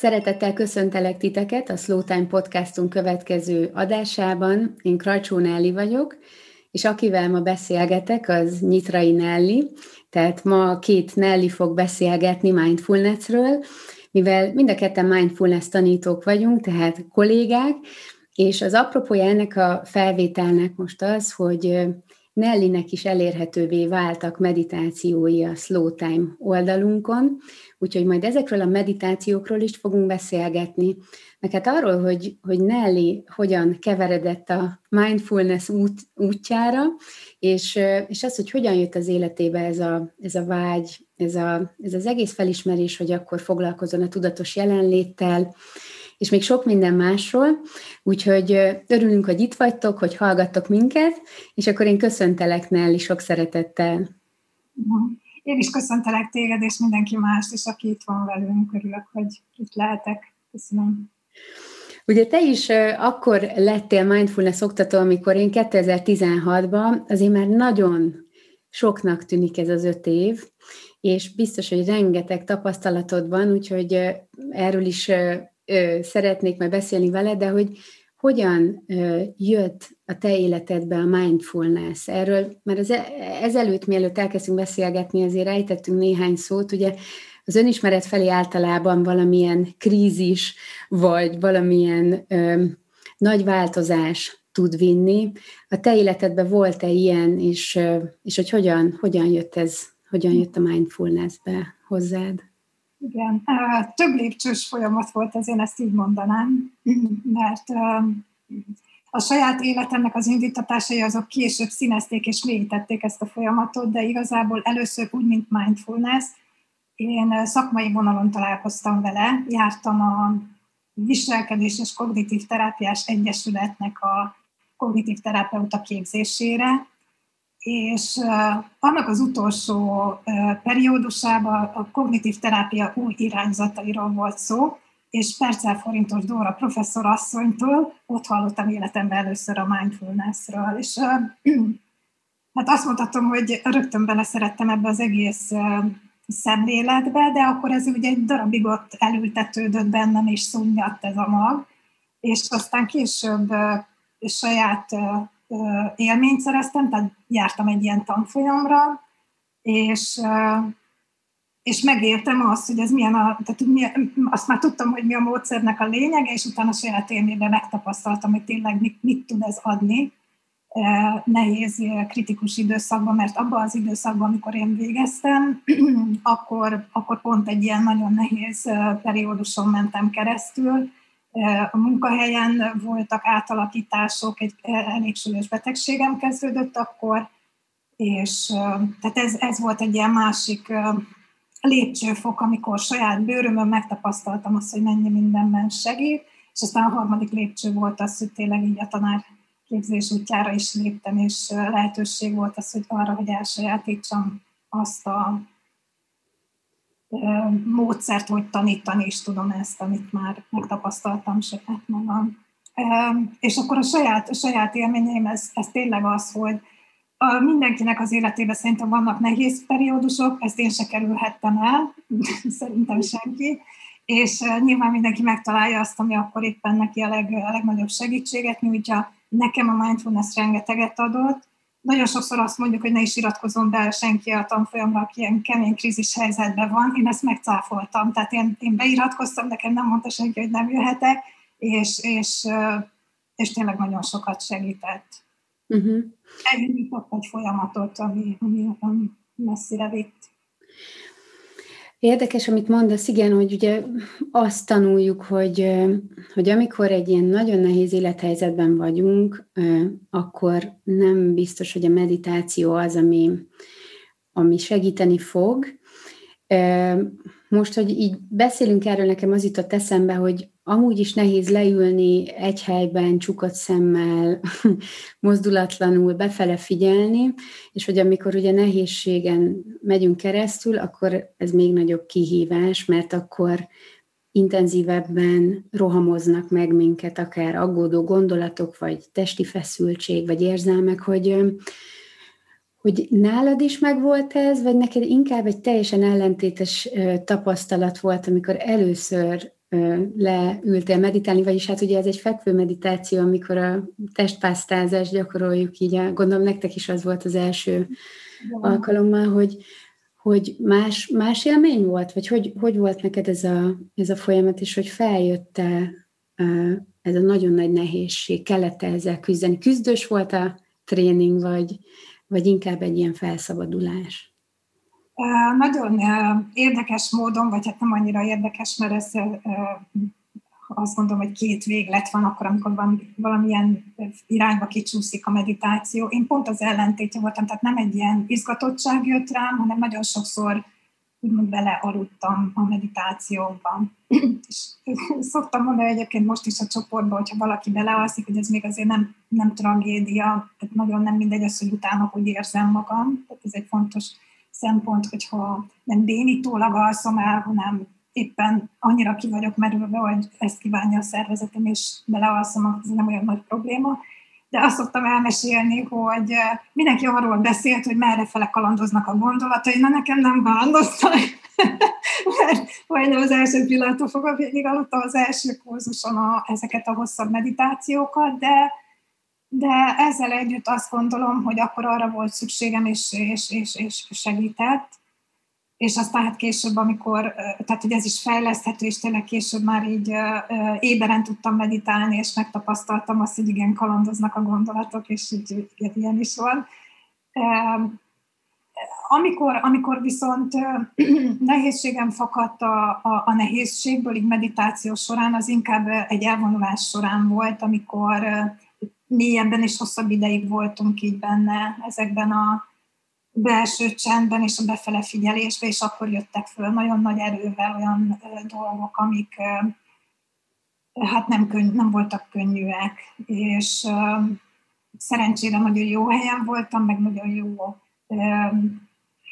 Szeretettel köszöntelek titeket a Slow Time podcastunk következő adásában. Én Krajcsó Nelli vagyok, és akivel ma beszélgetek, az Nyitrai Nelli. Tehát ma két Nelli fog beszélgetni mindfulnessről, mivel mind a ketten mindfulness tanítók vagyunk, tehát kollégák, és az apropója ennek a felvételnek most az, hogy Nellinek is elérhetővé váltak meditációi a Slow Time oldalunkon, úgyhogy majd ezekről a meditációkról is fogunk beszélgetni, meg hát arról, hogy, hogy Nelly hogyan keveredett a mindfulness út, útjára, és, és az, hogy hogyan jött az életébe ez a, ez a vágy, ez, a, ez az egész felismerés, hogy akkor foglalkozon a tudatos jelenléttel, és még sok minden másról. Úgyhogy örülünk, hogy itt vagytok, hogy hallgattok minket, és akkor én köszöntelek Nelly sok szeretettel. Én is köszöntelek téged, és mindenki más is, aki itt van velünk. Örülök, hogy itt lehetek. Köszönöm. Ugye te is akkor lettél mindfulness oktató, amikor én 2016-ban, azért már nagyon soknak tűnik ez az öt év, és biztos, hogy rengeteg tapasztalatod van, úgyhogy erről is szeretnék majd beszélni veled, de hogy hogyan jött a te életedbe a mindfulness? Erről, mert az, ezelőtt, mielőtt elkezdtünk beszélgetni, azért ejtettünk néhány szót, ugye az önismeret felé általában valamilyen krízis, vagy valamilyen ö, nagy változás tud vinni. A te életedben volt-e ilyen, és, és hogy hogyan, hogyan jött ez, hogyan jött a mindfulnessbe hozzád? Igen, több lépcsős folyamat volt ez, én ezt így mondanám, mert a saját életemnek az indítatásai azok később színezték és mélyítették ezt a folyamatot, de igazából először úgy, mint mindfulness, én szakmai vonalon találkoztam vele, jártam a Viselkedés és Kognitív Terápiás Egyesületnek a kognitív terapeuta képzésére, és annak az utolsó periódusában a kognitív terápia új irányzatairól volt szó, és Percel Forintos Dóra professzor asszonytól ott hallottam életemben először a mindfulnessről, és hát azt mondhatom, hogy rögtön bele szerettem ebbe az egész szemléletbe, de akkor ez ugye egy darabig ott elültetődött bennem, és szunnyadt ez a mag, és aztán később saját élményt szereztem, tehát jártam egy ilyen tanfolyamra, és, és megértem azt, hogy ez milyen a, tehát mi, azt már tudtam, hogy mi a módszernek a lényege, és utána saját élményben megtapasztaltam, hogy tényleg mit, mit tud ez adni nehéz, kritikus időszakban, mert abban az időszakban, amikor én végeztem, akkor, akkor pont egy ilyen nagyon nehéz perióduson mentem keresztül, a munkahelyen voltak átalakítások, egy elég súlyos betegségem kezdődött akkor, és tehát ez, ez volt egy ilyen másik lépcsőfok, amikor saját bőrömön megtapasztaltam azt, hogy mennyi mindenben segít, és aztán a harmadik lépcső volt az, hogy tényleg így a tanár képzés útjára is léptem, és lehetőség volt az, hogy arra, hogy elsajátítsam azt a módszert, hogy tanítani is tudom ezt, amit már megtapasztaltam saját magam. És akkor a saját, a saját élményeim, ez, ez tényleg az, hogy a mindenkinek az életében szerintem vannak nehéz periódusok, ezt én se kerülhettem el, szerintem senki, és nyilván mindenki megtalálja azt, ami akkor éppen neki a, leg, a legnagyobb segítséget nyújtja. Nekem a mindfulness rengeteget adott, nagyon sokszor azt mondjuk, hogy ne is iratkozom be senki a tanfolyamra, aki ilyen kemény krízis helyzetben van. Én ezt megcáfoltam. Tehát én, én beiratkoztam, nekem nem mondta senki, hogy nem jöhetek, és, és, és tényleg nagyon sokat segített. Uh-huh. Elindított egy folyamatot, ami, ami, ami messzire vitt. Érdekes, amit mondasz, igen, hogy ugye azt tanuljuk, hogy, hogy amikor egy ilyen nagyon nehéz élethelyzetben vagyunk, akkor nem biztos, hogy a meditáció az, ami, ami segíteni fog. Most, hogy így beszélünk erről, nekem az jutott eszembe, hogy amúgy is nehéz leülni egy helyben, csukott szemmel, mozdulatlanul befele figyelni, és hogy amikor ugye nehézségen megyünk keresztül, akkor ez még nagyobb kihívás, mert akkor intenzívebben rohamoznak meg minket, akár aggódó gondolatok, vagy testi feszültség, vagy érzelmek, hogy, hogy nálad is megvolt ez, vagy neked inkább egy teljesen ellentétes tapasztalat volt, amikor először leültél meditálni, vagyis hát ugye ez egy fekvő meditáció, amikor a testpásztázást gyakoroljuk így, gondolom nektek is az volt az első alkalommal, hogy, hogy más, más élmény volt, vagy hogy, hogy volt neked ez a, ez a folyamat, és hogy feljötte ez a nagyon nagy nehézség, kellett ezzel küzdeni? Küzdős volt a tréning, vagy, vagy inkább egy ilyen felszabadulás? Nagyon érdekes módon, vagy hát nem annyira érdekes, mert ez azt gondolom, hogy két véglet van akkor, amikor van, valamilyen irányba kicsúszik a meditáció. Én pont az ellentétje voltam, tehát nem egy ilyen izgatottság jött rám, hanem nagyon sokszor úgymond belealudtam a meditációban. És szoktam mondani egyébként most is a csoportban, hogyha valaki belealszik, hogy ez még azért nem, nem tragédia, tehát nagyon nem mindegy az, hogy utána hogy érzem magam. Tehát ez egy fontos szempont, hogyha nem bénítólag alszom el, hanem éppen annyira ki vagyok merülve, hogy ezt kívánja a szervezetem, és belealszom, ez nem olyan nagy probléma. De azt szoktam elmesélni, hogy mindenki arról beszélt, hogy merre fele kalandoznak a gondolatai, na nekem nem kalandoztak, mert majdnem az első pillanattól fogva végig aludtam az első kurzuson a, ezeket a hosszabb meditációkat, de de ezzel együtt azt gondolom, hogy akkor arra volt szükségem, és, és, és, és segített, és aztán hát később, amikor, tehát hogy ez is fejleszthető, és tényleg később már így éberen tudtam meditálni, és megtapasztaltam azt, hogy igen, kalandoznak a gondolatok, és így, ilyen is van. Amikor, amikor viszont nehézségem fakadt a, a, a nehézségből, így meditáció során, az inkább egy elvonulás során volt, amikor mélyebben és hosszabb ideig voltunk így benne ezekben a belső csendben és a befele figyelésbe, és akkor jöttek föl nagyon nagy erővel olyan dolgok, amik hát nem, könny- nem voltak könnyűek, és szerencsére nagyon jó helyen voltam, meg nagyon jó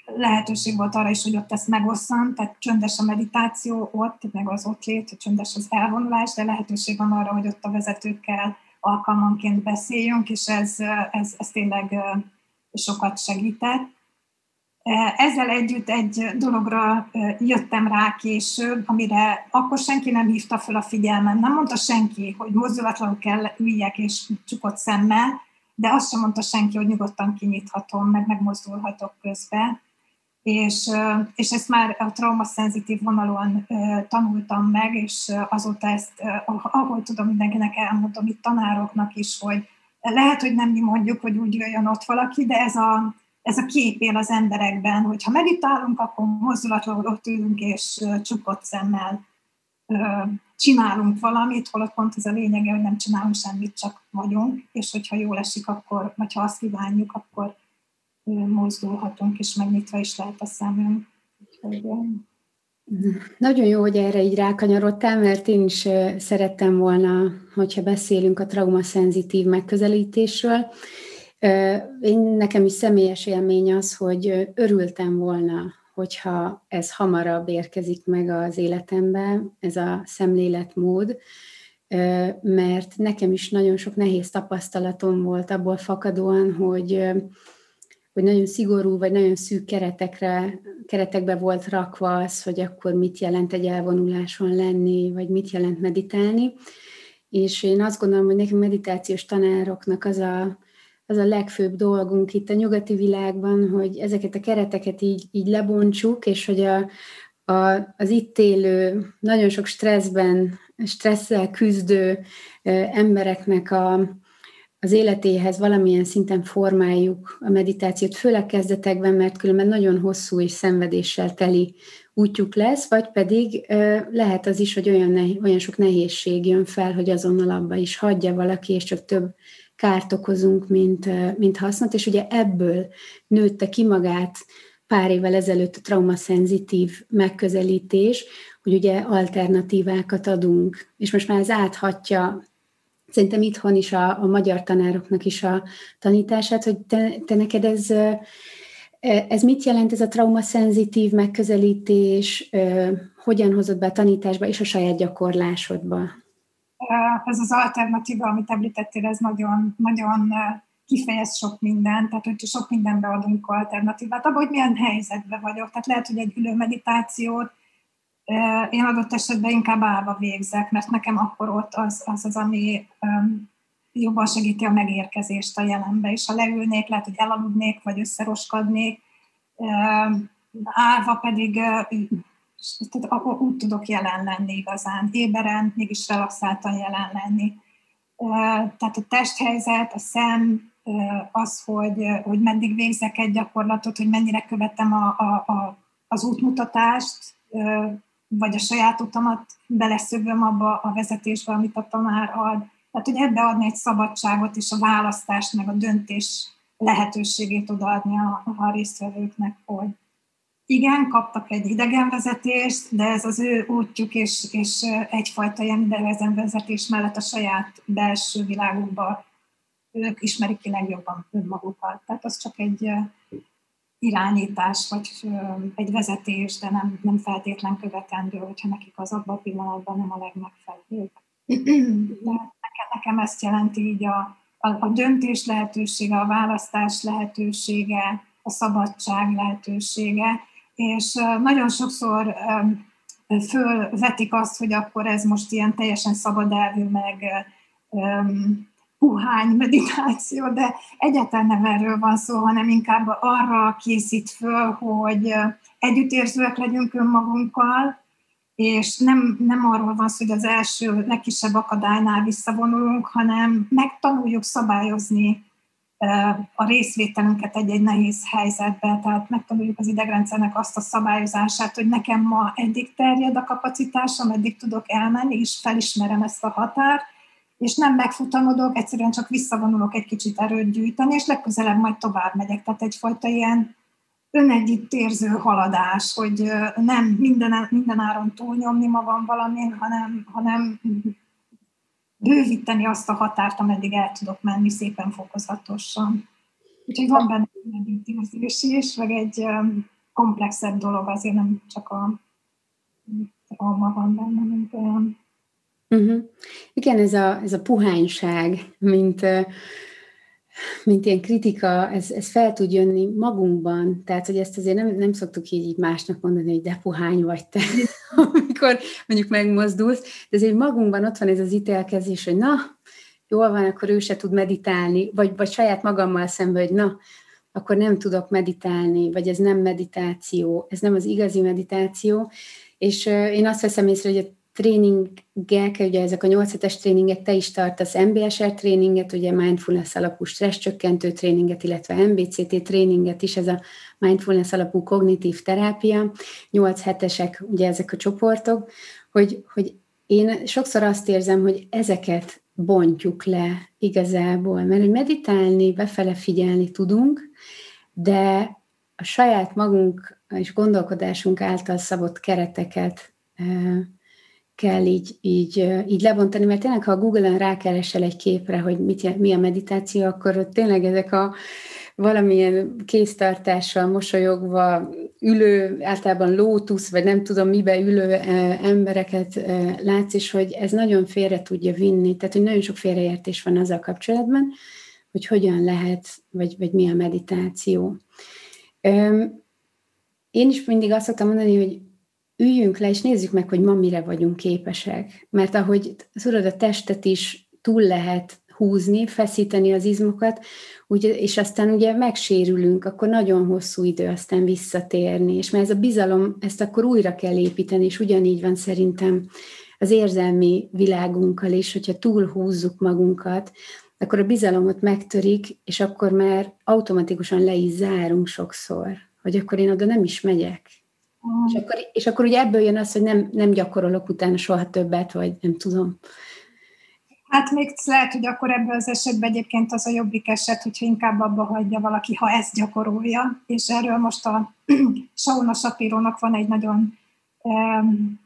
lehetőség volt arra is, hogy ott ezt megosszam, tehát csöndes a meditáció ott, meg az ott lét, csöndes az elvonulás, de lehetőség van arra, hogy ott a vezetőkkel alkalmanként beszéljünk, és ez, ez, ez tényleg sokat segített. Ezzel együtt egy dologra jöttem rá később, amire akkor senki nem hívta fel a figyelmem. Nem mondta senki, hogy mozdulatlanul kell üljek és csukott szemmel, de azt sem mondta senki, hogy nyugodtan kinyithatom, meg megmozdulhatok közben és, és ezt már a traumaszenzitív vonalon tanultam meg, és azóta ezt, ahogy tudom, mindenkinek elmondom itt tanároknak is, hogy lehet, hogy nem mi mondjuk, hogy úgy jöjjön ott valaki, de ez a, ez a kép él az emberekben, hogy ha meditálunk, akkor mozdulatlanul ott ülünk, és csukott szemmel csinálunk valamit, holott pont ez a lényege, hogy nem csinálunk semmit, csak vagyunk, és hogyha jól esik, akkor, vagy ha azt kívánjuk, akkor mozdulhatunk, és megnyitva is lehet a szemünk. Nagyon jó, hogy erre így rákanyarodtál, mert én is szerettem volna, hogyha beszélünk a traumaszenzitív megközelítésről. Én nekem is személyes élmény az, hogy örültem volna, hogyha ez hamarabb érkezik meg az életembe, ez a szemléletmód, mert nekem is nagyon sok nehéz tapasztalatom volt abból fakadóan, hogy hogy nagyon szigorú, vagy nagyon szűk keretekre, keretekbe volt rakva az, hogy akkor mit jelent egy elvonuláson lenni, vagy mit jelent meditálni. És én azt gondolom, hogy nekünk meditációs tanároknak az a, az a legfőbb dolgunk itt a nyugati világban, hogy ezeket a kereteket így, így lebontsuk, és hogy a, a, az itt élő, nagyon sok stresszben, stresszel küzdő embereknek a, az életéhez valamilyen szinten formáljuk a meditációt, főleg kezdetekben, mert különben nagyon hosszú és szenvedéssel teli útjuk lesz, vagy pedig lehet az is, hogy olyan, nehéz, olyan sok nehézség jön fel, hogy azonnal abba is hagyja valaki, és csak több kárt okozunk, mint, mint hasznot, és ugye ebből nőtte ki magát pár évvel ezelőtt a traumaszenzitív megközelítés, hogy ugye alternatívákat adunk, és most már ez áthatja szerintem itthon is a, a magyar tanároknak is a tanítását, hogy te, te neked ez, ez mit jelent, ez a traumaszenzitív megközelítés, hogyan hozott be a tanításba és a saját gyakorlásodba? Ez az alternatíva, amit említettél, ez nagyon, nagyon kifejez sok mindent, tehát hogy sok mindenbe adunk alternatívát, abban, hogy milyen helyzetben vagyok. Tehát lehet, hogy egy ülő meditációt Én adott esetben inkább állva végzek, mert nekem akkor ott az az, az ami jobban segíti a megérkezést a jelenbe, és ha leülnék, lehet, hogy elaludnék, vagy összeroskadnék, állva pedig tehát úgy tudok jelen lenni igazán, éberen, mégis relaxáltan jelen lenni. Tehát a testhelyzet, a szem, az, hogy, hogy meddig végzek egy gyakorlatot, hogy mennyire követem a, a, a, az útmutatást, vagy a saját utamat beleszövöm abba a vezetésbe, amit a tanár ad. Tehát, hogy ebbe adni egy szabadságot és a választást, meg a döntés lehetőségét odaadni a, a résztvevőknek, hogy igen, kaptak egy idegenvezetést, de ez az ő útjuk, és, és egyfajta ilyen idegenvezetés mellett a saját belső világukba ők ismerik ki legjobban önmagukat. Tehát az csak egy irányítás, vagy egy vezetés, de nem, nem feltétlen követendő, hogyha nekik az abban a pillanatban nem a legmegfelelőbb. nekem, nekem ezt jelenti így a, a, a döntés lehetősége, a választás lehetősége, a szabadság lehetősége, és nagyon sokszor fölvetik azt, hogy akkor ez most ilyen teljesen szabad elvű, meg puhány meditáció, de egyáltalán nem erről van szó, hanem inkább arra készít föl, hogy együttérzőek legyünk önmagunkkal, és nem, nem arról van szó, hogy az első legkisebb akadálynál visszavonulunk, hanem megtanuljuk szabályozni a részvételünket egy-egy nehéz helyzetbe, tehát megtanuljuk az idegrendszernek azt a szabályozását, hogy nekem ma eddig terjed a kapacitásom, eddig tudok elmenni, és felismerem ezt a határt, és nem megfutamodok, egyszerűen csak visszavonulok egy kicsit erőt gyűjteni, és legközelebb majd tovább megyek. Tehát egyfajta ilyen önegyüttérző haladás, hogy nem minden, minden áron túlnyomni magam valamin, hanem, hanem bővíteni azt a határt, ameddig el tudok menni szépen fokozatosan. Úgyhogy van benne egy együttérzés is, meg egy komplexebb dolog, azért nem csak a alma van benne, mint olyan. Uh-huh. Igen, ez a, ez a puhányság, mint, mint ilyen kritika, ez, ez fel tud jönni magunkban. Tehát, hogy ezt azért nem, nem szoktuk így, így másnak mondani, hogy de puhány vagy te, amikor mondjuk megmozdulsz, de azért magunkban ott van ez az ítélkezés, hogy na, jól van, akkor ő se tud meditálni, vagy, vagy saját magammal szemben, hogy na, akkor nem tudok meditálni, vagy ez nem meditáció, ez nem az igazi meditáció, és én azt veszem észre, hogy a tréningek, ugye ezek a 8 hetes tréningek, te is tartasz MBSR tréninget, ugye mindfulness alapú stresszcsökkentő tréninget, illetve MBCT tréninget is, ez a mindfulness alapú kognitív terápia, 8 hetesek ugye ezek a csoportok, hogy, hogy én sokszor azt érzem, hogy ezeket bontjuk le igazából, mert hogy meditálni, befele figyelni tudunk, de a saját magunk és gondolkodásunk által szabott kereteket kell így, így, így lebontani, mert tényleg, ha a Google-en rákeresel egy képre, hogy mit, mi a meditáció, akkor ott tényleg ezek a valamilyen kéztartással, mosolyogva ülő, általában lótusz, vagy nem tudom mibe ülő embereket látsz, és hogy ez nagyon félre tudja vinni. Tehát, hogy nagyon sok félreértés van azzal kapcsolatban, hogy hogyan lehet, vagy, vagy mi a meditáció. Én is mindig azt szoktam mondani, hogy üljünk le, és nézzük meg, hogy ma mire vagyunk képesek. Mert ahogy tudod, a testet is túl lehet húzni, feszíteni az izmokat, úgy, és aztán ugye megsérülünk, akkor nagyon hosszú idő aztán visszatérni, és mert ez a bizalom, ezt akkor újra kell építeni, és ugyanígy van szerintem az érzelmi világunkkal is, hogyha túl húzzuk magunkat, akkor a bizalomot megtörik, és akkor már automatikusan le is zárunk sokszor, hogy akkor én oda nem is megyek. És akkor, és akkor ugye ebből jön az, hogy nem, nem gyakorolok utána soha többet, vagy nem tudom. Hát még lehet, hogy akkor ebből az esetben egyébként az a jobbik eset, hogyha inkább abba hagyja valaki, ha ezt gyakorolja. És erről most a Sauna Sapirónak van egy nagyon, um,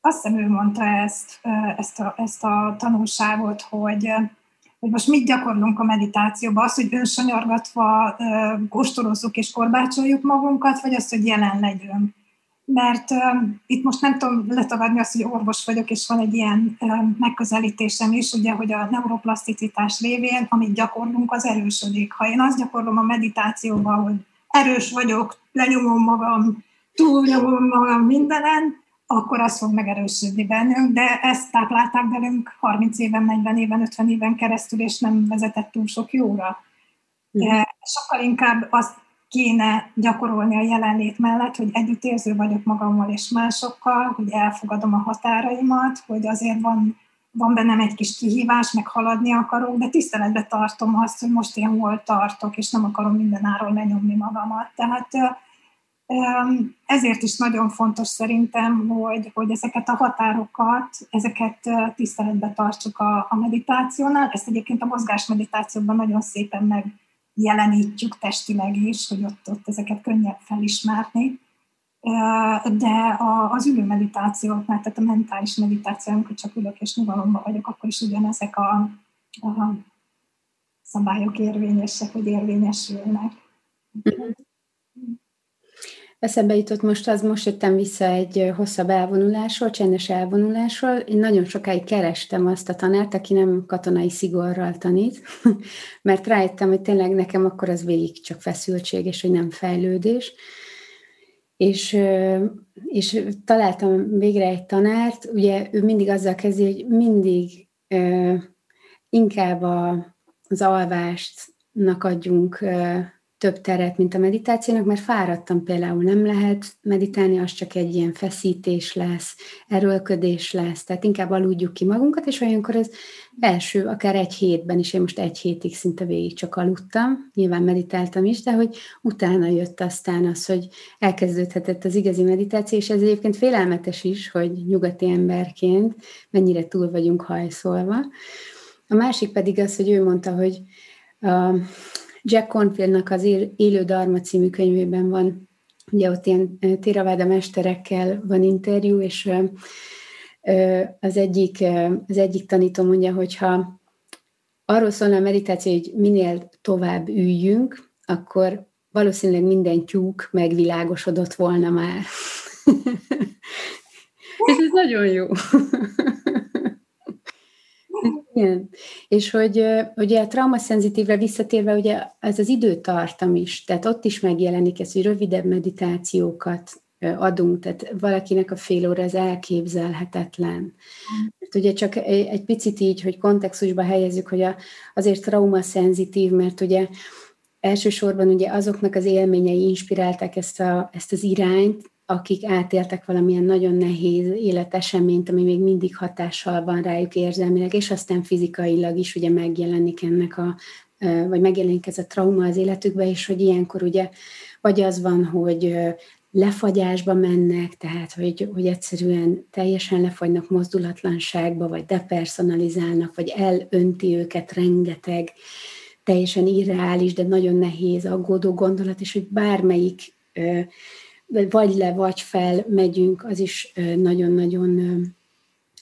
azt hiszem ő mondta ezt, ezt a, ezt a tanulságot, hogy hogy most mit gyakorlunk a meditációban, az, hogy önsanyargatva kóstolozzuk és korbácsoljuk magunkat, vagy az, hogy jelen legyünk mert uh, itt most nem tudom letagadni azt, hogy orvos vagyok, és van egy ilyen uh, megközelítésem is, ugye, hogy a neuroplaszticitás révén, amit gyakorlunk, az erősödik. Ha én azt gyakorlom a meditációban, hogy erős vagyok, lenyomom magam, túlnyomom magam mindenen, akkor az fog megerősödni bennünk, de ezt táplálták velünk 30 éven, 40 éven, 50 éven keresztül, és nem vezetett túl sok jóra. De sokkal inkább azt kéne gyakorolni a jelenlét mellett, hogy együttérző vagyok magammal és másokkal, hogy elfogadom a határaimat, hogy azért van, van bennem egy kis kihívás, meg haladni akarok, de tiszteletbe tartom azt, hogy most én hol tartok, és nem akarom mindenáról lenyomni magamat. Tehát ezért is nagyon fontos szerintem, hogy, hogy ezeket a határokat, ezeket tiszteletbe tartsuk a, a meditációnál. Ezt egyébként a mozgás meditációban nagyon szépen megjelenítjük testileg is, hogy ott, ott ezeket könnyebb felismerni. De az ülő meditációknál, tehát a mentális meditáció, amikor csak ülök és nyugalomban vagyok, akkor is ugyanezek a, a szabályok érvényesek, vagy érvényesülnek. Mm-hmm. Eszembe jutott most az, most jöttem vissza egy hosszabb elvonulásról, csendes elvonulásról. Én nagyon sokáig kerestem azt a tanárt, aki nem katonai szigorral tanít, mert rájöttem, hogy tényleg nekem akkor az végig csak feszültség, és hogy nem fejlődés. És, és találtam végre egy tanárt, ugye ő mindig azzal kezdi, hogy mindig inkább a, az alvástnak adjunk több teret, mint a meditációnak, mert fáradtam például, nem lehet meditálni, az csak egy ilyen feszítés lesz, erőlködés lesz, tehát inkább aludjuk ki magunkat, és olyankor ez első, akár egy hétben is, én most egy hétig szinte végig csak aludtam, nyilván meditáltam is, de hogy utána jött aztán az, hogy elkezdődhetett az igazi meditáció, és ez egyébként félelmetes is, hogy nyugati emberként mennyire túl vagyunk hajszolva. A másik pedig az, hogy ő mondta, hogy Jack Cornfieldnak az Élő Dharma című könyvében van, ugye ott ilyen Theravada mesterekkel van interjú, és az egyik, az egyik tanító mondja, hogyha arról szólna a meditáció, hogy minél tovább üljünk, akkor valószínűleg minden tyúk megvilágosodott volna már. és ez nagyon jó. Igen. És hogy ugye a traumaszenszitívre visszatérve, ugye ez az időtartam is, tehát ott is megjelenik ez, hogy rövidebb meditációkat adunk, tehát valakinek a fél óra az elképzelhetetlen. Mert ugye csak egy picit így, hogy kontextusba helyezzük, hogy a, azért traumaszenzitív, mert ugye elsősorban ugye azoknak az élményei inspirálták ezt, a, ezt az irányt, akik átéltek valamilyen nagyon nehéz életeseményt, ami még mindig hatással van rájuk érzelmileg, és aztán fizikailag is ugye megjelenik ennek a, vagy megjelenik ez a trauma az életükbe, és hogy ilyenkor ugye vagy az van, hogy lefagyásba mennek, tehát hogy, hogy egyszerűen teljesen lefagynak mozdulatlanságba, vagy depersonalizálnak, vagy elönti őket rengeteg teljesen irreális, de nagyon nehéz aggódó gondolat, és hogy bármelyik vagy le, vagy fel megyünk, az is nagyon-nagyon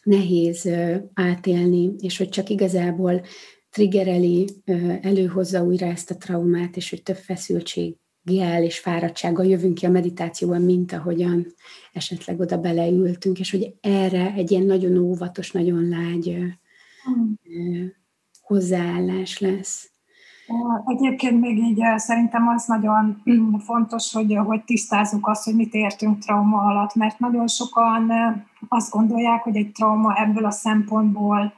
nehéz átélni, és hogy csak igazából triggereli, előhozza újra ezt a traumát, és hogy több feszültséggel és fáradtsággal jövünk ki a meditációban, mint ahogyan esetleg oda beleültünk, és hogy erre egy ilyen nagyon óvatos, nagyon lágy mm. hozzáállás lesz. Egyébként még így szerintem az nagyon fontos, hogy, hogy tisztázzuk azt, hogy mit értünk trauma alatt, mert nagyon sokan azt gondolják, hogy egy trauma ebből a szempontból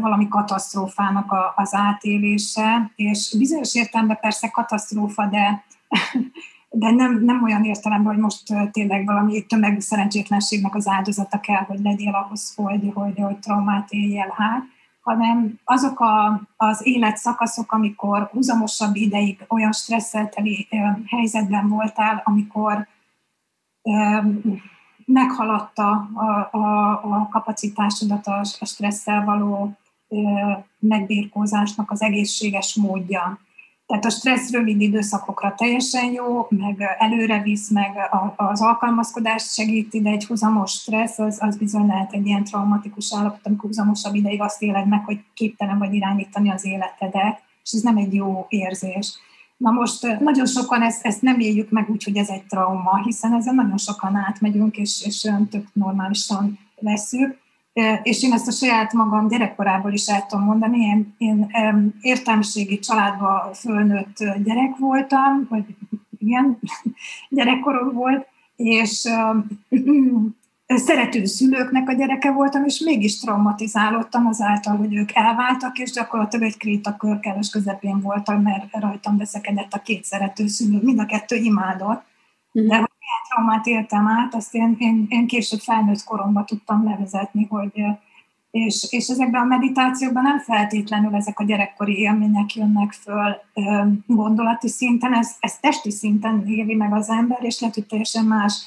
valami katasztrófának az átélése, és bizonyos értelemben persze katasztrófa, de, de nem, nem olyan értelemben, hogy most tényleg valami tömegű szerencsétlenségnek az áldozata kell, hogy legyél ahhoz, hogy, hogy, hogy traumát éljél hát, hanem azok a, az életszakaszok, amikor húzamosabb ideig olyan stresszelteli helyzetben voltál, amikor meghaladta a, a, a kapacitásodat a, stresszel való megbírkózásnak az egészséges módja. Tehát a stressz rövid időszakokra teljesen jó, meg előre visz, meg az alkalmazkodást segíti, de egy húzamos stressz az, az bizony lehet egy ilyen traumatikus állapot, amikor húzamosabb ideig azt éled meg, hogy képtelen vagy irányítani az életedet, és ez nem egy jó érzés. Na most nagyon sokan ezt, ezt nem éljük meg úgy, hogy ez egy trauma, hiszen ezen nagyon sokan átmegyünk, és, és tök normálisan veszük és én ezt a saját magam gyerekkorából is el tudom mondani, én, én értelmiségi családba fölnőtt gyerek voltam, vagy igen, gyerekkorom volt, és szerető szülőknek a gyereke voltam, és mégis traumatizálódtam azáltal, hogy ők elváltak, és gyakorlatilag egy kréta körkeles közepén voltam, mert rajtam veszekedett a két szerető szülő, mind a kettő imádott. De mhm. Traumát éltem át, azt én, én, én később felnőtt koromban tudtam levezetni, hogy és, és ezekben a meditációkban nem feltétlenül ezek a gyerekkori élmények jönnek föl gondolati szinten, ez, ez testi szinten éli meg az ember, és lehet, hogy teljesen más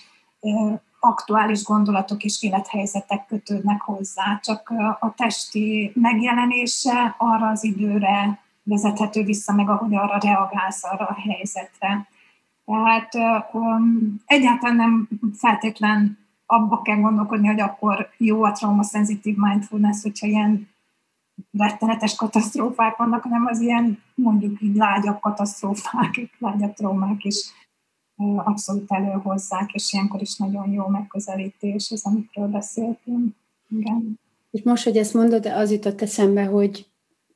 aktuális gondolatok és élethelyzetek kötődnek hozzá, csak a testi megjelenése arra az időre vezethető vissza, meg ahogy arra reagálsz arra a helyzetre. Tehát um, egyáltalán nem feltétlen abba kell gondolkodni, hogy akkor jó a trauma-szenzitív mindfulness, hogyha ilyen rettenetes katasztrófák vannak, hanem az ilyen mondjuk így lágyabb katasztrófák, lágyabb traumák is abszolút előhozzák, és ilyenkor is nagyon jó megközelítés ez, amikről beszéltünk. Igen. És most, hogy ezt mondod, az jutott eszembe, hogy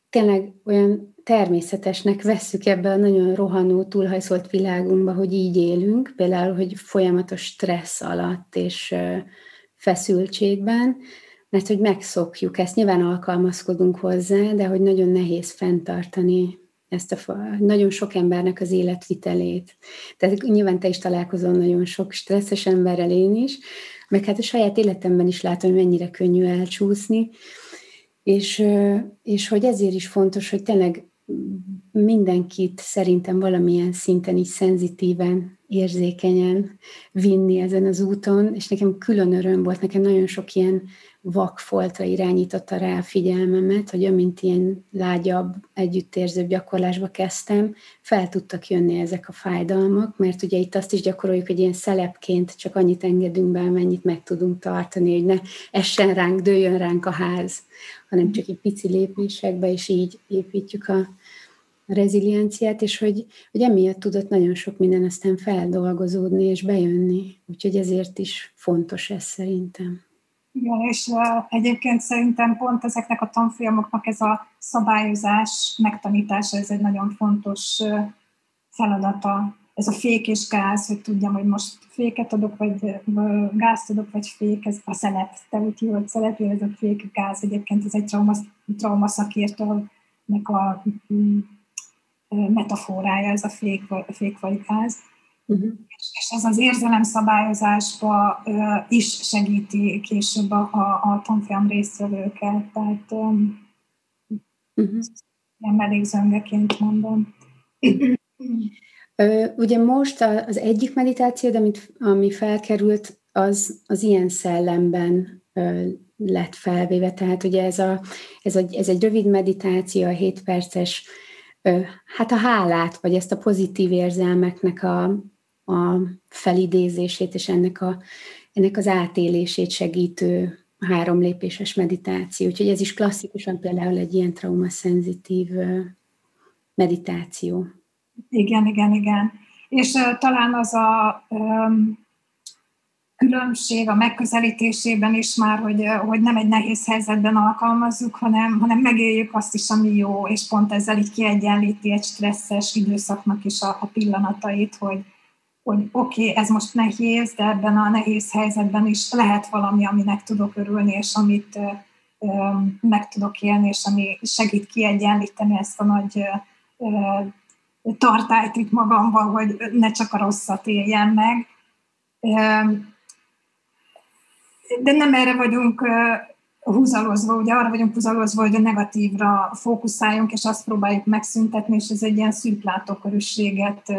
tényleg olyan természetesnek vesszük ebbe a nagyon rohanó, túlhajszolt világunkba, hogy így élünk, például, hogy folyamatos stressz alatt és feszültségben, mert hogy megszokjuk ezt, nyilván alkalmazkodunk hozzá, de hogy nagyon nehéz fenntartani ezt a nagyon sok embernek az életvitelét. Tehát nyilván te is találkozol nagyon sok stresszes emberrel én is, meg hát a saját életemben is látom, hogy mennyire könnyű elcsúszni, és, és hogy ezért is fontos, hogy tényleg mindenkit szerintem valamilyen szinten is szenzitíven, érzékenyen vinni ezen az úton, és nekem külön öröm volt, nekem nagyon sok ilyen vakfoltra irányította rá a figyelmemet, hogy amint ilyen lágyabb, együttérzőbb gyakorlásba kezdtem, fel tudtak jönni ezek a fájdalmak, mert ugye itt azt is gyakoroljuk, hogy ilyen szelepként csak annyit engedünk be, amennyit meg tudunk tartani, hogy ne essen ránk, dőjön ránk a ház, hanem csak egy pici lépésekbe, és így építjük a rezilienciát, és hogy, hogy emiatt tudott nagyon sok minden aztán feldolgozódni és bejönni. Úgyhogy ezért is fontos ez szerintem. Igen, és egyébként szerintem pont ezeknek a tanfolyamoknak ez a szabályozás megtanítása, ez egy nagyon fontos feladata. Ez a fék és gáz, hogy tudjam, hogy most féket adok, vagy gázt adok, vagy fék, ez a szelet, te úgy hívod szelet, ez a fék, gáz, egyébként ez egy trauma, trauma szakértőnek a metaforája, ez a fék, fék vagy gáz Uh-huh. És ez az érzelemszabályozásba uh, is segíti később a, a, a tanfolyam résztvevőket, tehát um, uh-huh. ilyen mellékzöngeként mondom. Ugye most az egyik meditáció, amit, ami felkerült, az, az ilyen szellemben lett felvéve. Tehát ugye ez, a, ez, a, ez egy rövid meditáció, a 7 perces, hát a hálát, vagy ezt a pozitív érzelmeknek a, a felidézését és ennek, a, ennek az átélését segítő három lépéses meditáció. Úgyhogy ez is klasszikusan például egy ilyen traumaszenzitív meditáció. Igen, igen, igen. És uh, talán az a um, különbség a megközelítésében is már, hogy, hogy nem egy nehéz helyzetben alkalmazzuk, hanem, hanem megéljük azt is, ami jó, és pont ezzel így kiegyenlíti egy stresszes időszaknak is a, a pillanatait, hogy, hogy oké, okay, ez most nehéz, de ebben a nehéz helyzetben is lehet valami, aminek tudok örülni, és amit ö, meg tudok élni, és ami segít kiegyenlíteni ezt a nagy ö, tartályt itt magamban, hogy ne csak a rosszat éljen meg. De nem erre vagyunk húzalozva, ugye arra vagyunk húzalozva, hogy a negatívra fókuszáljunk, és azt próbáljuk megszüntetni, és ez egy ilyen szűklátókörűséget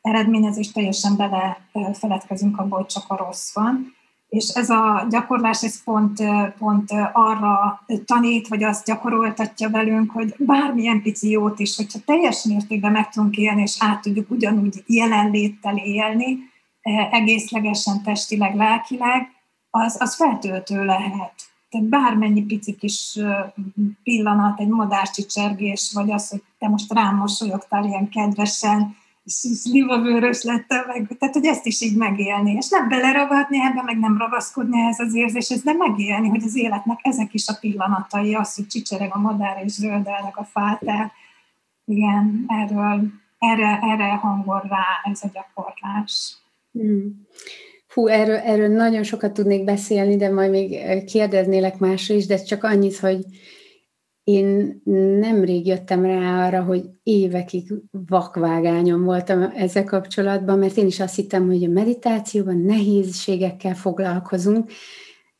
eredményez, és teljesen bele feledkezünk abból, hogy csak a rossz van. És ez a gyakorlás, ez pont, pont arra tanít, vagy azt gyakoroltatja velünk, hogy bármilyen pici jót is, hogyha teljes mértékben meg tudunk élni, és át tudjuk ugyanúgy jelenléttel élni, egészlegesen, testileg, lelkileg, az, az feltöltő lehet. Tehát bármennyi pici kis pillanat, egy madárcsicsergés, vagy az, hogy te most rám mosolyogtál ilyen kedvesen, szlivavőrös lettem meg, tehát hogy ezt is így megélni, és nem beleragadni ebbe, meg nem ragaszkodni ehhez az érzéshez, de megélni, hogy az életnek ezek is a pillanatai, az, hogy csicsereg a madár és zöldelnek a fát Igen, erről, erre, erre hangol rá ez a gyakorlás. Hmm. Hú, erről, erről nagyon sokat tudnék beszélni, de majd még kérdeznélek másra is, de csak annyit, hogy én nemrég jöttem rá arra, hogy évekig vakvágányom voltam ezzel kapcsolatban, mert én is azt hittem, hogy a meditációban nehézségekkel foglalkozunk,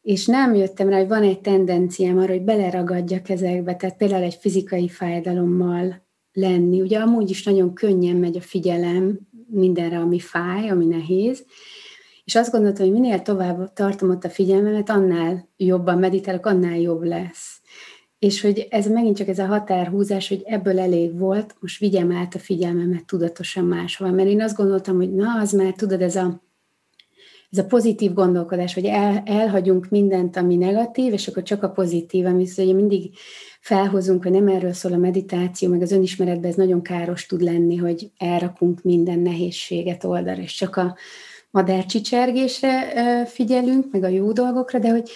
és nem jöttem rá, hogy van egy tendenciám arra, hogy beleragadjak ezekbe, tehát például egy fizikai fájdalommal lenni. Ugye amúgy is nagyon könnyen megy a figyelem mindenre, ami fáj, ami nehéz, és azt gondoltam, hogy minél tovább tartom ott a figyelmemet, annál jobban meditálok, annál jobb lesz. És hogy ez megint csak ez a határhúzás, hogy ebből elég volt, most vigyem át a figyelmemet tudatosan máshova. Mert én azt gondoltam, hogy na, az már tudod, ez a, ez a pozitív gondolkodás, hogy el, elhagyunk mindent, ami negatív, és akkor csak a pozitív, ami ugye mindig felhozunk, hogy nem erről szól a meditáció, meg az önismeretben ez nagyon káros tud lenni, hogy elrakunk minden nehézséget oldalra, és csak a madárcsicsergésre figyelünk, meg a jó dolgokra, de hogy,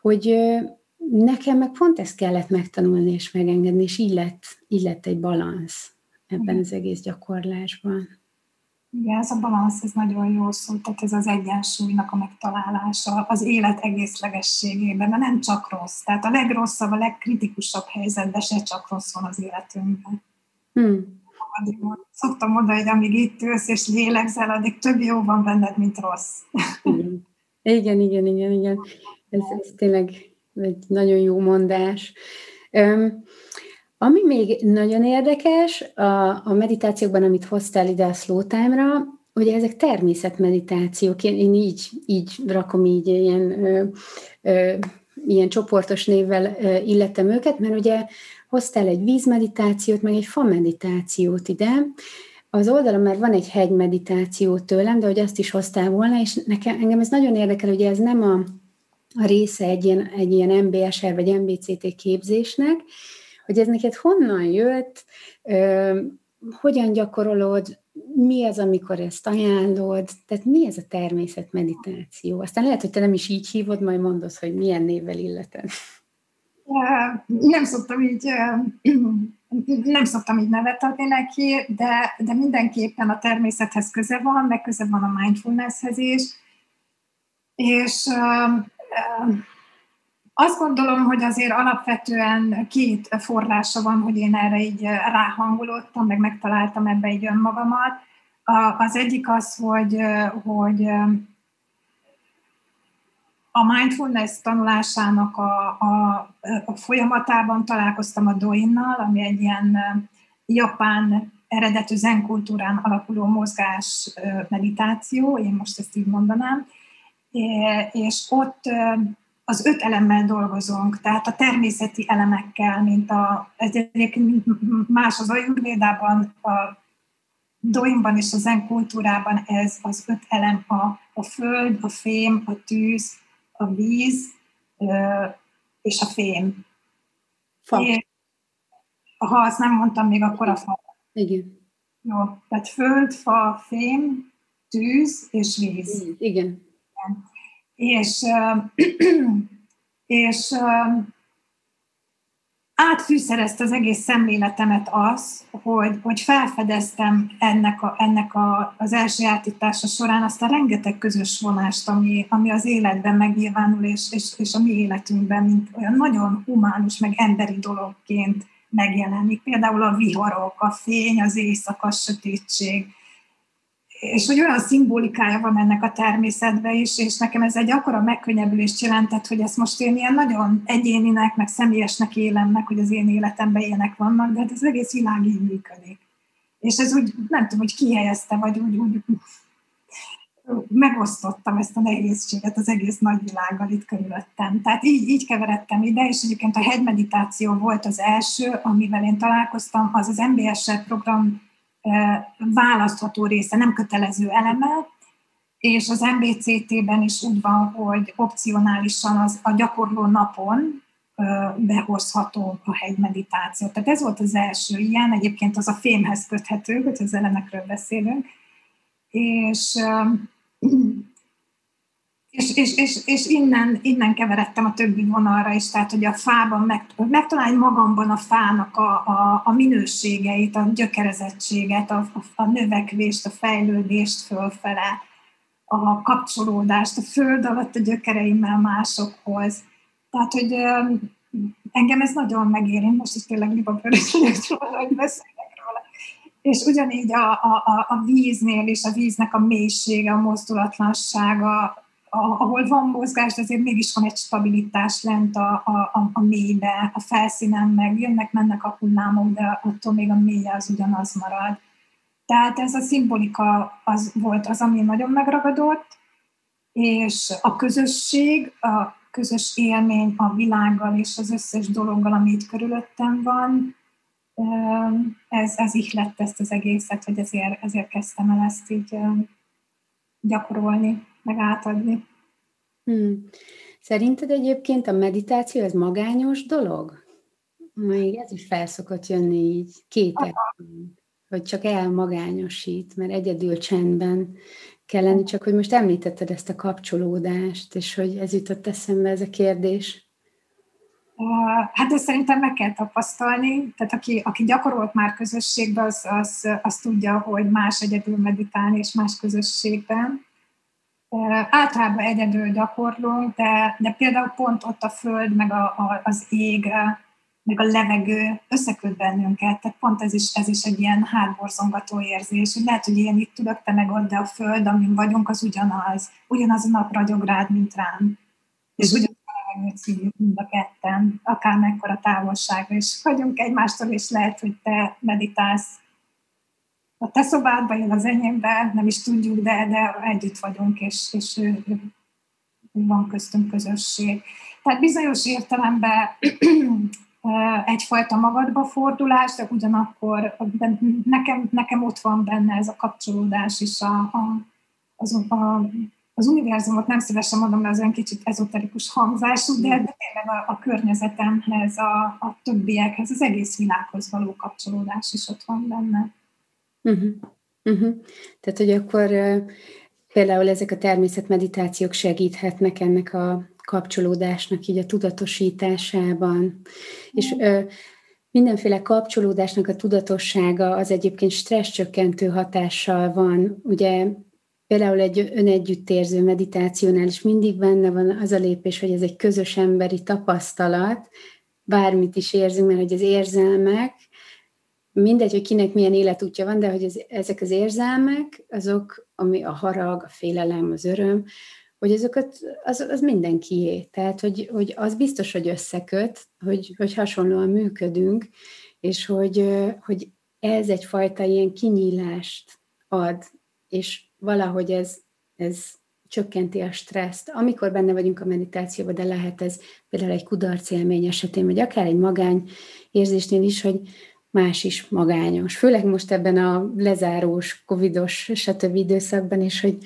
hogy nekem meg pont ezt kellett megtanulni és megengedni, és így lett, így lett egy balansz ebben az egész gyakorlásban. Igen, ez a balansz, ez nagyon jó szó, tehát ez az egyensúlynak a megtalálása az élet egészlegességében, mert nem csak rossz. Tehát a legrosszabb, a legkritikusabb helyzetben se csak rossz van az életünkben. Hmm. Szoktam mondani, hogy amíg itt ülsz és lélegzel, addig több jó van benned, mint rossz. Igen, igen, igen, igen. Ez, ez tényleg egy nagyon jó mondás. Um, ami még nagyon érdekes a, a meditációkban, amit hoztál ide a slow time-ra, ugye ezek természetmeditációk, én, én így, így rakom így ilyen, ö, ö, ilyen csoportos névvel ö, illetem őket, mert ugye hoztál egy vízmeditációt, meg egy fa meditációt ide, az oldalon már van egy hegy meditáció tőlem, de hogy azt is hoztál volna, és nekem, engem ez nagyon érdekel, hogy ez nem a, a része egy ilyen, egy ilyen MBSR vagy MBCT képzésnek, hogy ez neked honnan jött, ö, hogyan gyakorolod, mi az, amikor ezt ajánlod, tehát mi ez a természet meditáció. Aztán lehet, hogy te nem is így hívod, majd mondod, hogy milyen névvel illeted. Nem szoktam így nem szoktam így nevet adni neki, de, de mindenképpen a természethez köze van, meg köze van a mindfulnesshez is, és azt gondolom, hogy azért alapvetően két forrása van, hogy én erre így ráhangolódtam, meg megtaláltam ebbe így önmagamat. Az egyik az, hogy, hogy a mindfulness tanulásának a, a, a folyamatában találkoztam a Doinnal, ami egy ilyen japán eredetű zen kultúrán alapuló mozgás meditáció, én most ezt így mondanám, és ott az öt elemmel dolgozunk, tehát a természeti elemekkel, mint a, egyébként más az ajurvédában, a doimban és a zen kultúrában ez az öt elem, a, a föld, a fém, a tűz, a víz és a fém. Fa. És, ha azt nem mondtam még, akkor a fa. Igen. Jó, tehát föld, fa, fém, tűz és víz. Igen. Igen. És, és átfűszerezte az egész szemléletemet az, hogy, hogy felfedeztem ennek, a, ennek a, az elsajátítása során azt a rengeteg közös vonást, ami, ami az életben megnyilvánul, és, és, és a mi életünkben, mint olyan nagyon humánus, meg emberi dologként megjelenik. Például a viharok, a fény, az éjszaka, a sötétség, és hogy olyan szimbolikája van ennek a természetbe is, és nekem ez egy akkora megkönnyebbülést jelentett, hogy ezt most én ilyen nagyon egyéninek, meg személyesnek élem meg, hogy az én életemben ilyenek vannak, de hát az egész világ így működik. És ez úgy, nem tudom, hogy kihelyezte, vagy úgy, úgy megosztottam ezt a nehézséget az egész nagyvilággal itt körülöttem. Tehát így, így keveredtem ide, és egyébként a hegymeditáció volt az első, amivel én találkoztam, az az MBSR program választható része, nem kötelező eleme, és az MBCT-ben is úgy van, hogy opcionálisan az a gyakorló napon behozható a hegymeditáció. Tehát ez volt az első ilyen, egyébként az a fémhez köthető, hogy az elemekről beszélünk, és és, és, és, és innen, innen keveredtem a többi vonalra is, tehát hogy a fában meg, megtalálni magamban a fának a, a, a minőségeit, a gyökerezettséget, a, a, a növekvést, a fejlődést fölfele, a kapcsolódást, a föld alatt a gyökereimmel másokhoz. Tehát, hogy engem ez nagyon megérint, most is tényleg libabőrös róla, hogy beszélek róla. És ugyanígy a, a, a víznél is, a víznek a mélysége, a mozdulatlansága, ahol van mozgás, de azért mégis van egy stabilitás lent a, a, a mélybe, a felszínen meg jönnek, mennek a hullámok, de attól még a mélye az ugyanaz marad. Tehát ez a szimbolika az volt az, ami nagyon megragadott, és a közösség, a közös élmény a világgal és az összes dologgal, ami itt körülöttem van, ez, ez lett ezt az egészet, hogy ezért, ezért kezdtem el ezt így gyakorolni, meg átadni. Hmm. Szerinted egyébként a meditáció ez magányos dolog? Még ez is felszokott jönni így két hogy csak elmagányosít, mert egyedül csendben kell lenni, csak hogy most említetted ezt a kapcsolódást, és hogy ez jutott eszembe ez a kérdés. Hát de szerintem meg kell tapasztalni, tehát aki, aki gyakorolt már közösségben, az, az, az tudja, hogy más egyedül meditálni, és más közösségben. Általában egyedül gyakorlunk, de, de például pont ott a föld, meg a, a, az ég, meg a levegő összeköt bennünket, tehát pont ez is, ez is egy ilyen hátborzongató érzés, hogy lehet, hogy én itt tudok, te meg ott, de a föld, amin vagyunk, az ugyanaz, ugyanaz a nap ragyog rád, mint rám. És ugyanaz a levegőt szívjuk mind a ketten, akár mekkora távolságra, és vagyunk egymástól, és lehet, hogy te meditálsz a te szobádba, én az enyémbe, nem is tudjuk, de, de együtt vagyunk, és, és van köztünk közösség. Tehát bizonyos értelemben egyfajta magadba fordulás, de ugyanakkor nekem, nekem ott van benne ez a kapcsolódás is a, a, az, a, az univerzumot nem szívesen mondom, mert az olyan kicsit ezoterikus hangzású, de, de tényleg a, a környezetemhez, a, a többiekhez, az egész világhoz való kapcsolódás is ott van benne. Uh-huh. Uh-huh. Tehát, hogy akkor például ezek a természetmeditációk segíthetnek ennek a kapcsolódásnak így a tudatosításában. És ö, mindenféle kapcsolódásnak a tudatossága az egyébként stresszcsökkentő hatással van. Ugye például egy önegyüttérző meditációnál is mindig benne van az a lépés, hogy ez egy közös emberi tapasztalat, bármit is érzünk, mert hogy az érzelmek, mindegy, hogy kinek milyen életútja van, de hogy az, ezek az érzelmek, azok, ami a harag, a félelem, az öröm, hogy azokat, az, az mindenkié. Tehát, hogy, hogy az biztos, hogy összeköt, hogy, hogy hasonlóan működünk, és hogy, hogy ez egyfajta ilyen kinyílást ad, és valahogy ez, ez csökkenti a stresszt. Amikor benne vagyunk a meditációban, de lehet ez például egy kudarc élmény esetén, vagy akár egy magány érzésnél is, hogy más is magányos. Főleg most ebben a lezárós, covidos, stb. időszakban, és hogy,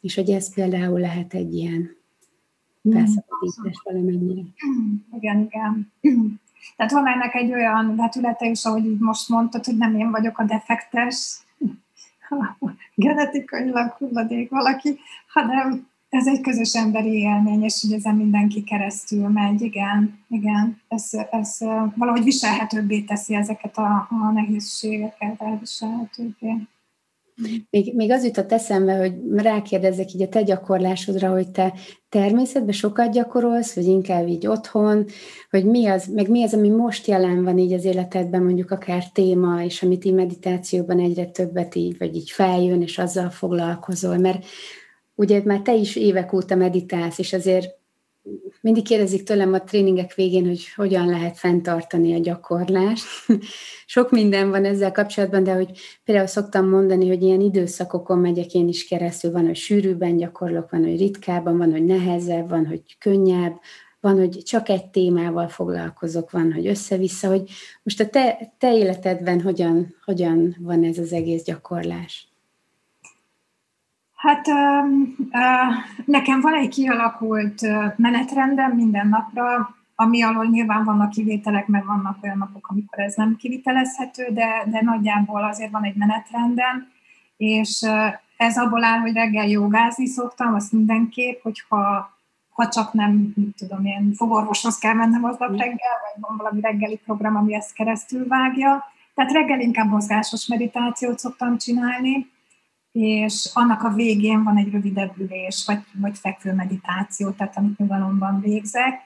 és hogy ez például lehet egy ilyen felszabadítás valamennyire. Igen, igen. Tehát van ennek egy olyan vetülete is, ahogy így most mondtad, hogy nem én vagyok a defektes, genetikailag hulladék valaki, hanem ez egy közös emberi élmény, és hogy ezen mindenki keresztül megy, igen, igen, ez, ez valahogy viselhetőbbé teszi ezeket a, a nehézségeket, elviselhetőbbé. Még, még az jutott eszembe, hogy rákérdezzek így a te gyakorlásodra, hogy te természetben sokat gyakorolsz, vagy inkább így otthon, hogy mi az, meg mi az, ami most jelen van így az életedben, mondjuk akár téma, és amit így meditációban egyre többet így, vagy így feljön, és azzal foglalkozol, mert ugye már te is évek óta meditálsz, és azért mindig kérdezik tőlem a tréningek végén, hogy hogyan lehet fenntartani a gyakorlást. Sok minden van ezzel kapcsolatban, de hogy például szoktam mondani, hogy ilyen időszakokon megyek én is keresztül, van, hogy sűrűbben gyakorlok, van, hogy ritkábban, van, hogy nehezebb, van, hogy könnyebb, van, hogy csak egy témával foglalkozok, van, hogy össze-vissza, hogy most a te, te életedben hogyan, hogyan van ez az egész gyakorlás? Hát nekem van egy kialakult menetrendem minden napra, ami alól nyilván vannak kivételek, mert vannak olyan napok, amikor ez nem kivitelezhető, de, de nagyjából azért van egy menetrendem, és ez abból áll, hogy reggel jogázni szoktam, azt mindenképp, hogyha ha csak nem, tudom én, fogorvoshoz kell mennem aznap reggel, vagy van valami reggeli program, ami ezt keresztül vágja. Tehát reggel inkább mozgásos meditációt szoktam csinálni, és annak a végén van egy rövidebb ülés, vagy, vagy fekvő meditáció, tehát amit nyugalomban végzek.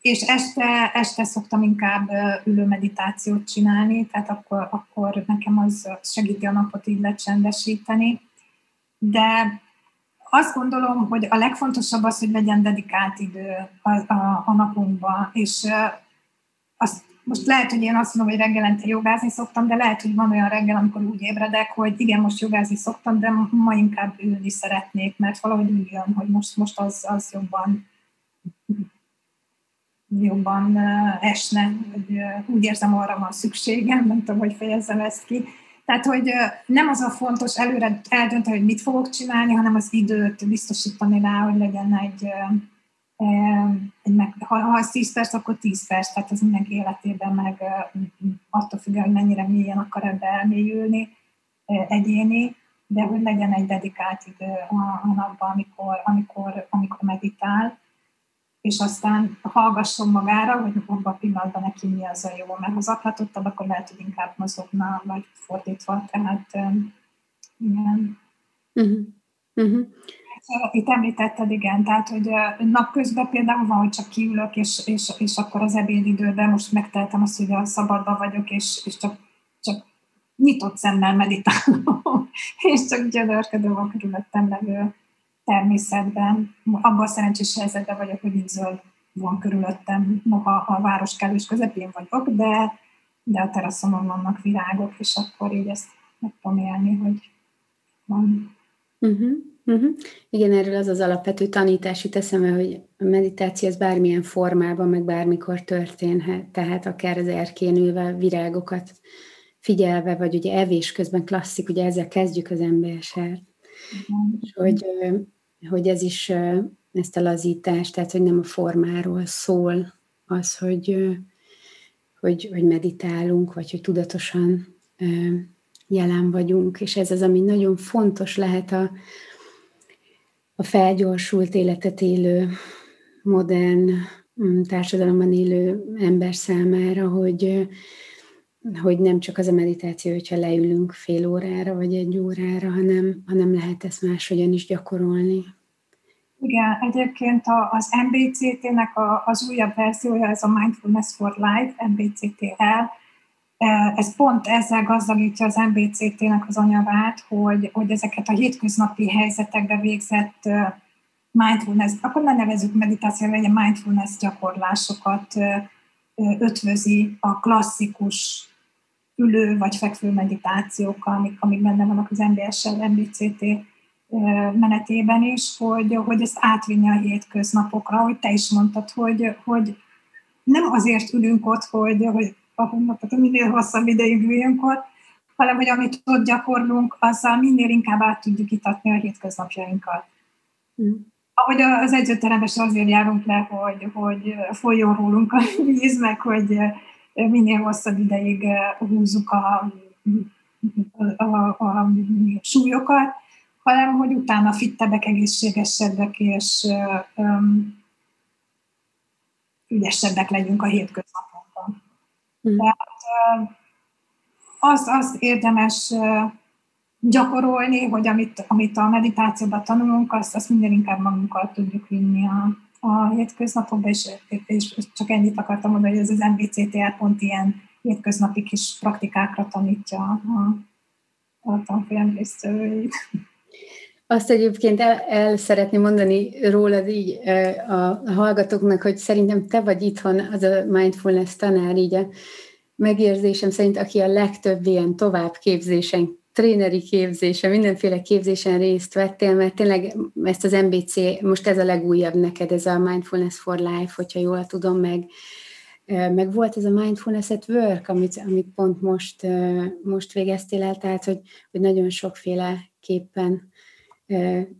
És este, este szoktam inkább ülő meditációt csinálni, tehát akkor, akkor nekem az segíti a napot így lecsendesíteni. De azt gondolom, hogy a legfontosabb az, hogy legyen dedikált idő a, a, a napunkban, és azt most lehet, hogy én azt mondom, hogy reggelente jogázni szoktam, de lehet, hogy van olyan reggel, amikor úgy ébredek, hogy igen, most jogázni szoktam, de ma inkább ülni szeretnék, mert valahogy úgy jön, hogy most, most az, az jobban jobban esne, hogy úgy érzem, arra van szükségem, nem tudom, hogy fejezzem ezt ki. Tehát, hogy nem az a fontos előre eldönteni, hogy mit fogok csinálni, hanem az időt biztosítani rá, hogy legyen egy, meg, ha, ha az 10 perc, akkor 10 perc, tehát az mindenki életében meg attól függ, hogy mennyire mélyen akar ebbe elmélyülni, egyéni, de hogy legyen egy dedikált idő a, a napban, amikor, amikor, amikor meditál, és aztán hallgasson magára, hogy abban a pillanatban neki mi az a jó, mert ha zaklatottabb, akkor lehet, hogy inkább mozogna, vagy fordítva, tehát igen. Uh-huh. Uh-huh. Itt említetted, igen, tehát, hogy napközben például van, hogy csak kiülök, és, és, és akkor az ebédidőben most megteltem azt, hogy a szabadban vagyok, és, és csak, csak nyitott szemmel meditálom, és csak gyönyörködöm a körülöttem levő természetben. Abban a szerencsés helyzetben vagyok, hogy így zöld van körülöttem, noha a város kellős közepén vagyok, de, de a teraszomon vannak virágok, és akkor így ezt meg tudom élni, hogy van. Uh-huh. Uh-huh. Igen, erről az az alapvető tanítás jut eszembe, hogy a meditáció az bármilyen formában, meg bármikor történhet, tehát akár az erkén ülve virágokat figyelve, vagy ugye evés közben klasszik, ugye ezzel kezdjük az embersel. Uh-huh. És hogy hogy ez is ezt a lazítást, tehát hogy nem a formáról szól az, hogy, hogy, hogy meditálunk, vagy hogy tudatosan jelen vagyunk, és ez az, ami nagyon fontos lehet a, a felgyorsult életet élő, modern mm, társadalomban élő ember számára, hogy, hogy nem csak az a meditáció, hogyha leülünk fél órára vagy egy órára, hanem, hanem lehet ezt máshogyan is gyakorolni. Igen, egyébként az MBCT-nek az újabb verziója, ez a Mindfulness for Life, MBCTL, e, ez pont ezzel gazdagítja az MBCT-nek az anyagát, hogy, hogy ezeket a hétköznapi helyzetekbe végzett mindfulness, akkor ne nevezük meditáció, legyen mindfulness gyakorlásokat ötvözi a klasszikus ülő vagy fekvő meditációkkal, amik, amik benne vannak az MBS-sel, MBCT menetében is, hogy, hogy ezt átvinni a hétköznapokra, hogy te is mondtad, hogy, hogy nem azért ülünk ott, hogy, hogy ahogy mondtad, minél hosszabb ideig ott, hanem hogy amit ott gyakorlunk, azzal minél inkább át tudjuk itatni a hétköznapjainkat. Mm. Ahogy az edzőteremben azért járunk le, hogy, hogy folyjon rólunk a víz, meg hogy minél hosszabb ideig húzzuk a, a, a, a súlyokat, hanem hogy utána fittebbek, egészségesebbek és um, ügyesebbek legyünk a hétköznapokban. Mm. Tehát az, az érdemes gyakorolni, hogy amit, amit a meditációban tanulunk, azt, azt minden inkább magunkkal tudjuk vinni a, a hétköznapokba, és, és csak ennyit akartam mondani, hogy ez az MBCTR pont ilyen hétköznapi kis praktikákra tanítja a, a tanfolyam résztvevőit. Azt egyébként el, el szeretném mondani rólad így a hallgatóknak, hogy szerintem te vagy itthon az a mindfulness tanár, így a megérzésem szerint, aki a legtöbb ilyen továbbképzésen, tréneri képzésen, mindenféle képzésen részt vettél, mert tényleg ezt az MBC, most ez a legújabb neked, ez a Mindfulness for Life, hogyha jól tudom, meg, meg volt ez a Mindfulness at Work, amit, amit pont most, most végeztél el, tehát hogy, hogy nagyon sokféle képpen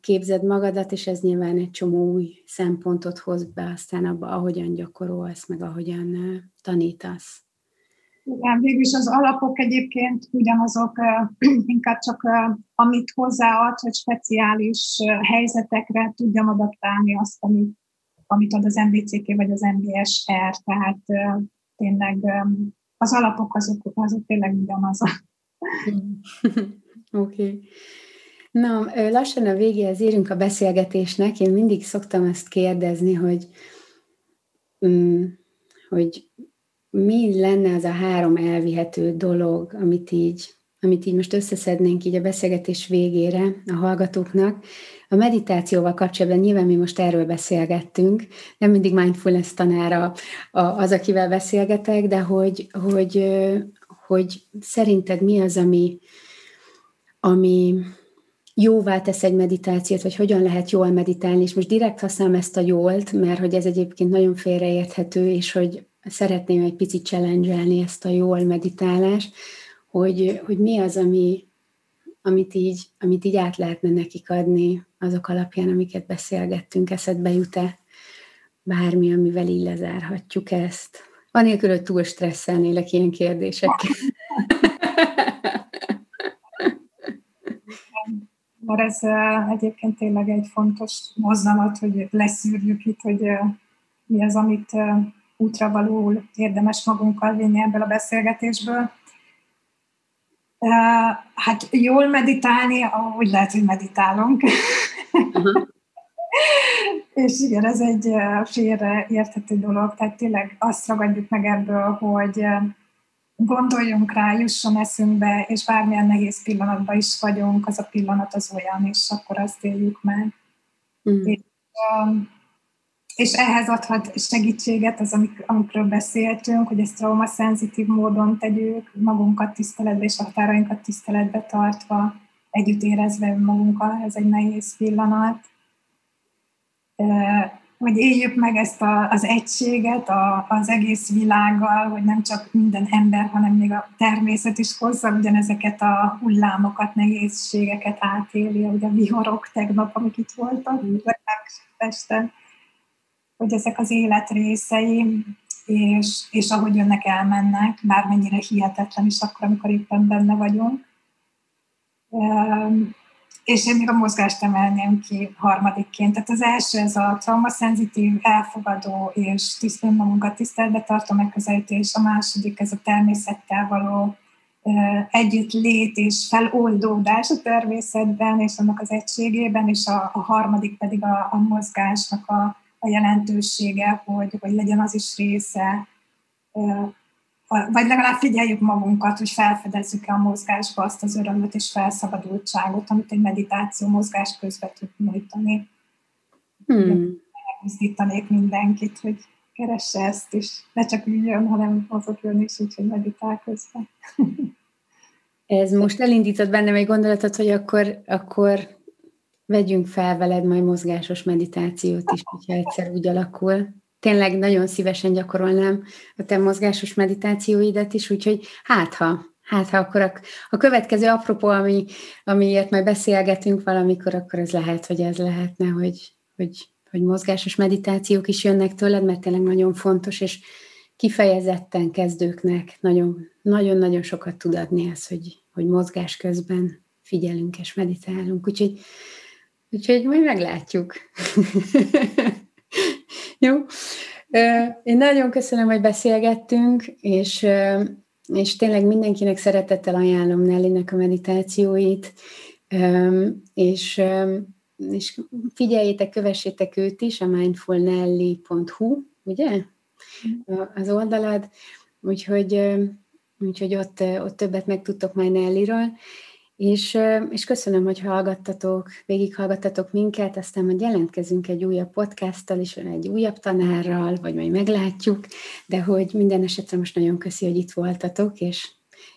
képzed magadat, és ez nyilván egy csomó új szempontot hoz be aztán abba, ahogyan gyakorolsz, meg ahogyan tanítasz. Igen, végülis az alapok egyébként ugyanazok, inkább csak amit hozzáad, hogy speciális helyzetekre tudjam adaptálni azt, amit, amit ad az MBCK vagy az MBSR, tehát tényleg az alapok azok, azok tényleg ugyanaz. Oké. Okay. Na, lassan a végéhez érünk a beszélgetésnek. Én mindig szoktam ezt kérdezni, hogy, mm, hogy mi lenne az a három elvihető dolog, amit így, amit így most összeszednénk így a beszélgetés végére a hallgatóknak. A meditációval kapcsolatban nyilván mi most erről beszélgettünk, nem mindig mindfulness tanára az, akivel beszélgetek, de hogy, hogy, hogy szerinted mi az, ami, ami jóvá tesz egy meditációt, vagy hogyan lehet jól meditálni, és most direkt használom ezt a jólt, mert hogy ez egyébként nagyon félreérthető, és hogy szeretném egy picit challenge ezt a jól meditálást, hogy, hogy mi az, ami, amit így, amit így át lehetne nekik adni azok alapján, amiket beszélgettünk, eszedbe jut-e bármi, amivel így lezárhatjuk ezt. Anélkül, hogy túl stresszelnélek ilyen kérdésekkel. Mert ez egyébként tényleg egy fontos mozzanat, hogy leszűrjük itt, hogy mi az, amit útravalóul érdemes magunkkal vinni ebből a beszélgetésből. Hát jól meditálni, úgy lehet, hogy meditálunk. Uh-huh. És igen, ez egy félreérthető dolog, tehát tényleg azt ragadjuk meg ebből, hogy gondoljunk rá, jusson eszünkbe, és bármilyen nehéz pillanatban is vagyunk, az a pillanat az olyan, és akkor azt éljük meg. Mm. És, és ehhez adhat segítséget az, amik, amikről beszéltünk, hogy ezt traumaszenzitív módon tegyük, magunkat tiszteletbe és a határainkat tiszteletbe tartva, együtt érezve magunkkal, ez egy nehéz pillanat hogy éljük meg ezt a, az egységet a, az egész világgal, hogy nem csak minden ember, hanem még a természet is hozza ugyanezeket a hullámokat, nehézségeket átéli, ugye a viharok tegnap, amik itt voltak, este, hogy ezek az élet részei, és, és ahogy jönnek, elmennek, bármennyire hihetetlen is akkor, amikor éppen benne vagyunk és én még a mozgást emelném ki harmadikként. Tehát az első ez a traumaszenzitív, elfogadó és tisztán magunkat tiszteletbe tartó megközelítés, a második ez a természettel való együtt lét és feloldódás a természetben és annak az egységében, és a, a harmadik pedig a, a mozgásnak a, a jelentősége, hogy, hogy legyen az is része vagy legalább figyeljük magunkat, hogy felfedezzük-e a mozgásba azt az örömöt és felszabadultságot, amit egy meditáció mozgás közben tud nyújtani. Hmm. Elmozdítanék mindenkit, hogy keresse ezt is. Ne csak üljön, hanem mozogjon is, úgyhogy meditál közben. Ez most elindított bennem egy gondolatot, hogy akkor, akkor vegyünk fel veled majd mozgásos meditációt is, hogyha egyszer úgy alakul tényleg nagyon szívesen gyakorolnám a te mozgásos meditációidat is, úgyhogy hát ha, hát ha akkor a, a következő apropó, ami, amiért majd beszélgetünk valamikor, akkor ez lehet, hogy ez lehetne, hogy, hogy, hogy mozgásos meditációk is jönnek tőled, mert tényleg nagyon fontos, és kifejezetten kezdőknek nagyon-nagyon sokat tud adni ez, hogy, hogy mozgás közben figyelünk és meditálunk. Úgyhogy, úgyhogy majd meglátjuk. Jó. Én nagyon köszönöm, hogy beszélgettünk, és, és tényleg mindenkinek szeretettel ajánlom Nellinek a meditációit, és, és figyeljétek, kövessétek őt is, a mindfulnelli.hu, ugye? Az oldalad, úgyhogy, úgyhogy ott, ott többet megtudtok majd Nelliről, és, és köszönöm, hogy hallgattatok, végighallgattatok minket, aztán majd jelentkezünk egy újabb podcasttal, és egy újabb tanárral, vagy majd meglátjuk, de hogy minden esetre most nagyon köszi, hogy itt voltatok, és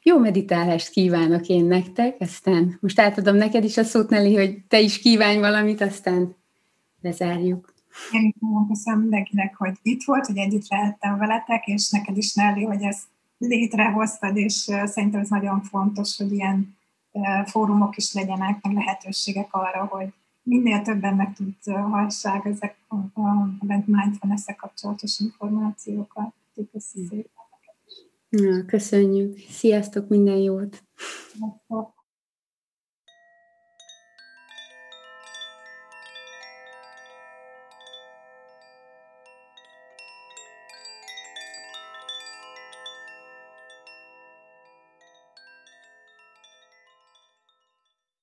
jó meditálást kívánok én nektek, aztán most átadom neked is a szót, Nelly, hogy te is kívánj valamit, aztán lezárjuk. Én nagyon köszönöm mindenkinek, hogy itt volt, hogy együtt lehettem veletek, és neked is, Nelly, hogy ezt létrehoztad, és szerintem ez nagyon fontos, hogy ilyen fórumok is legyenek, meg lehetőségek arra, hogy minél többen meg tudhassák ezek a, a, a mindfulness kapcsolatos információkat. Köszönjük Na, köszönjük. Sziasztok, minden jót! Sziasztok.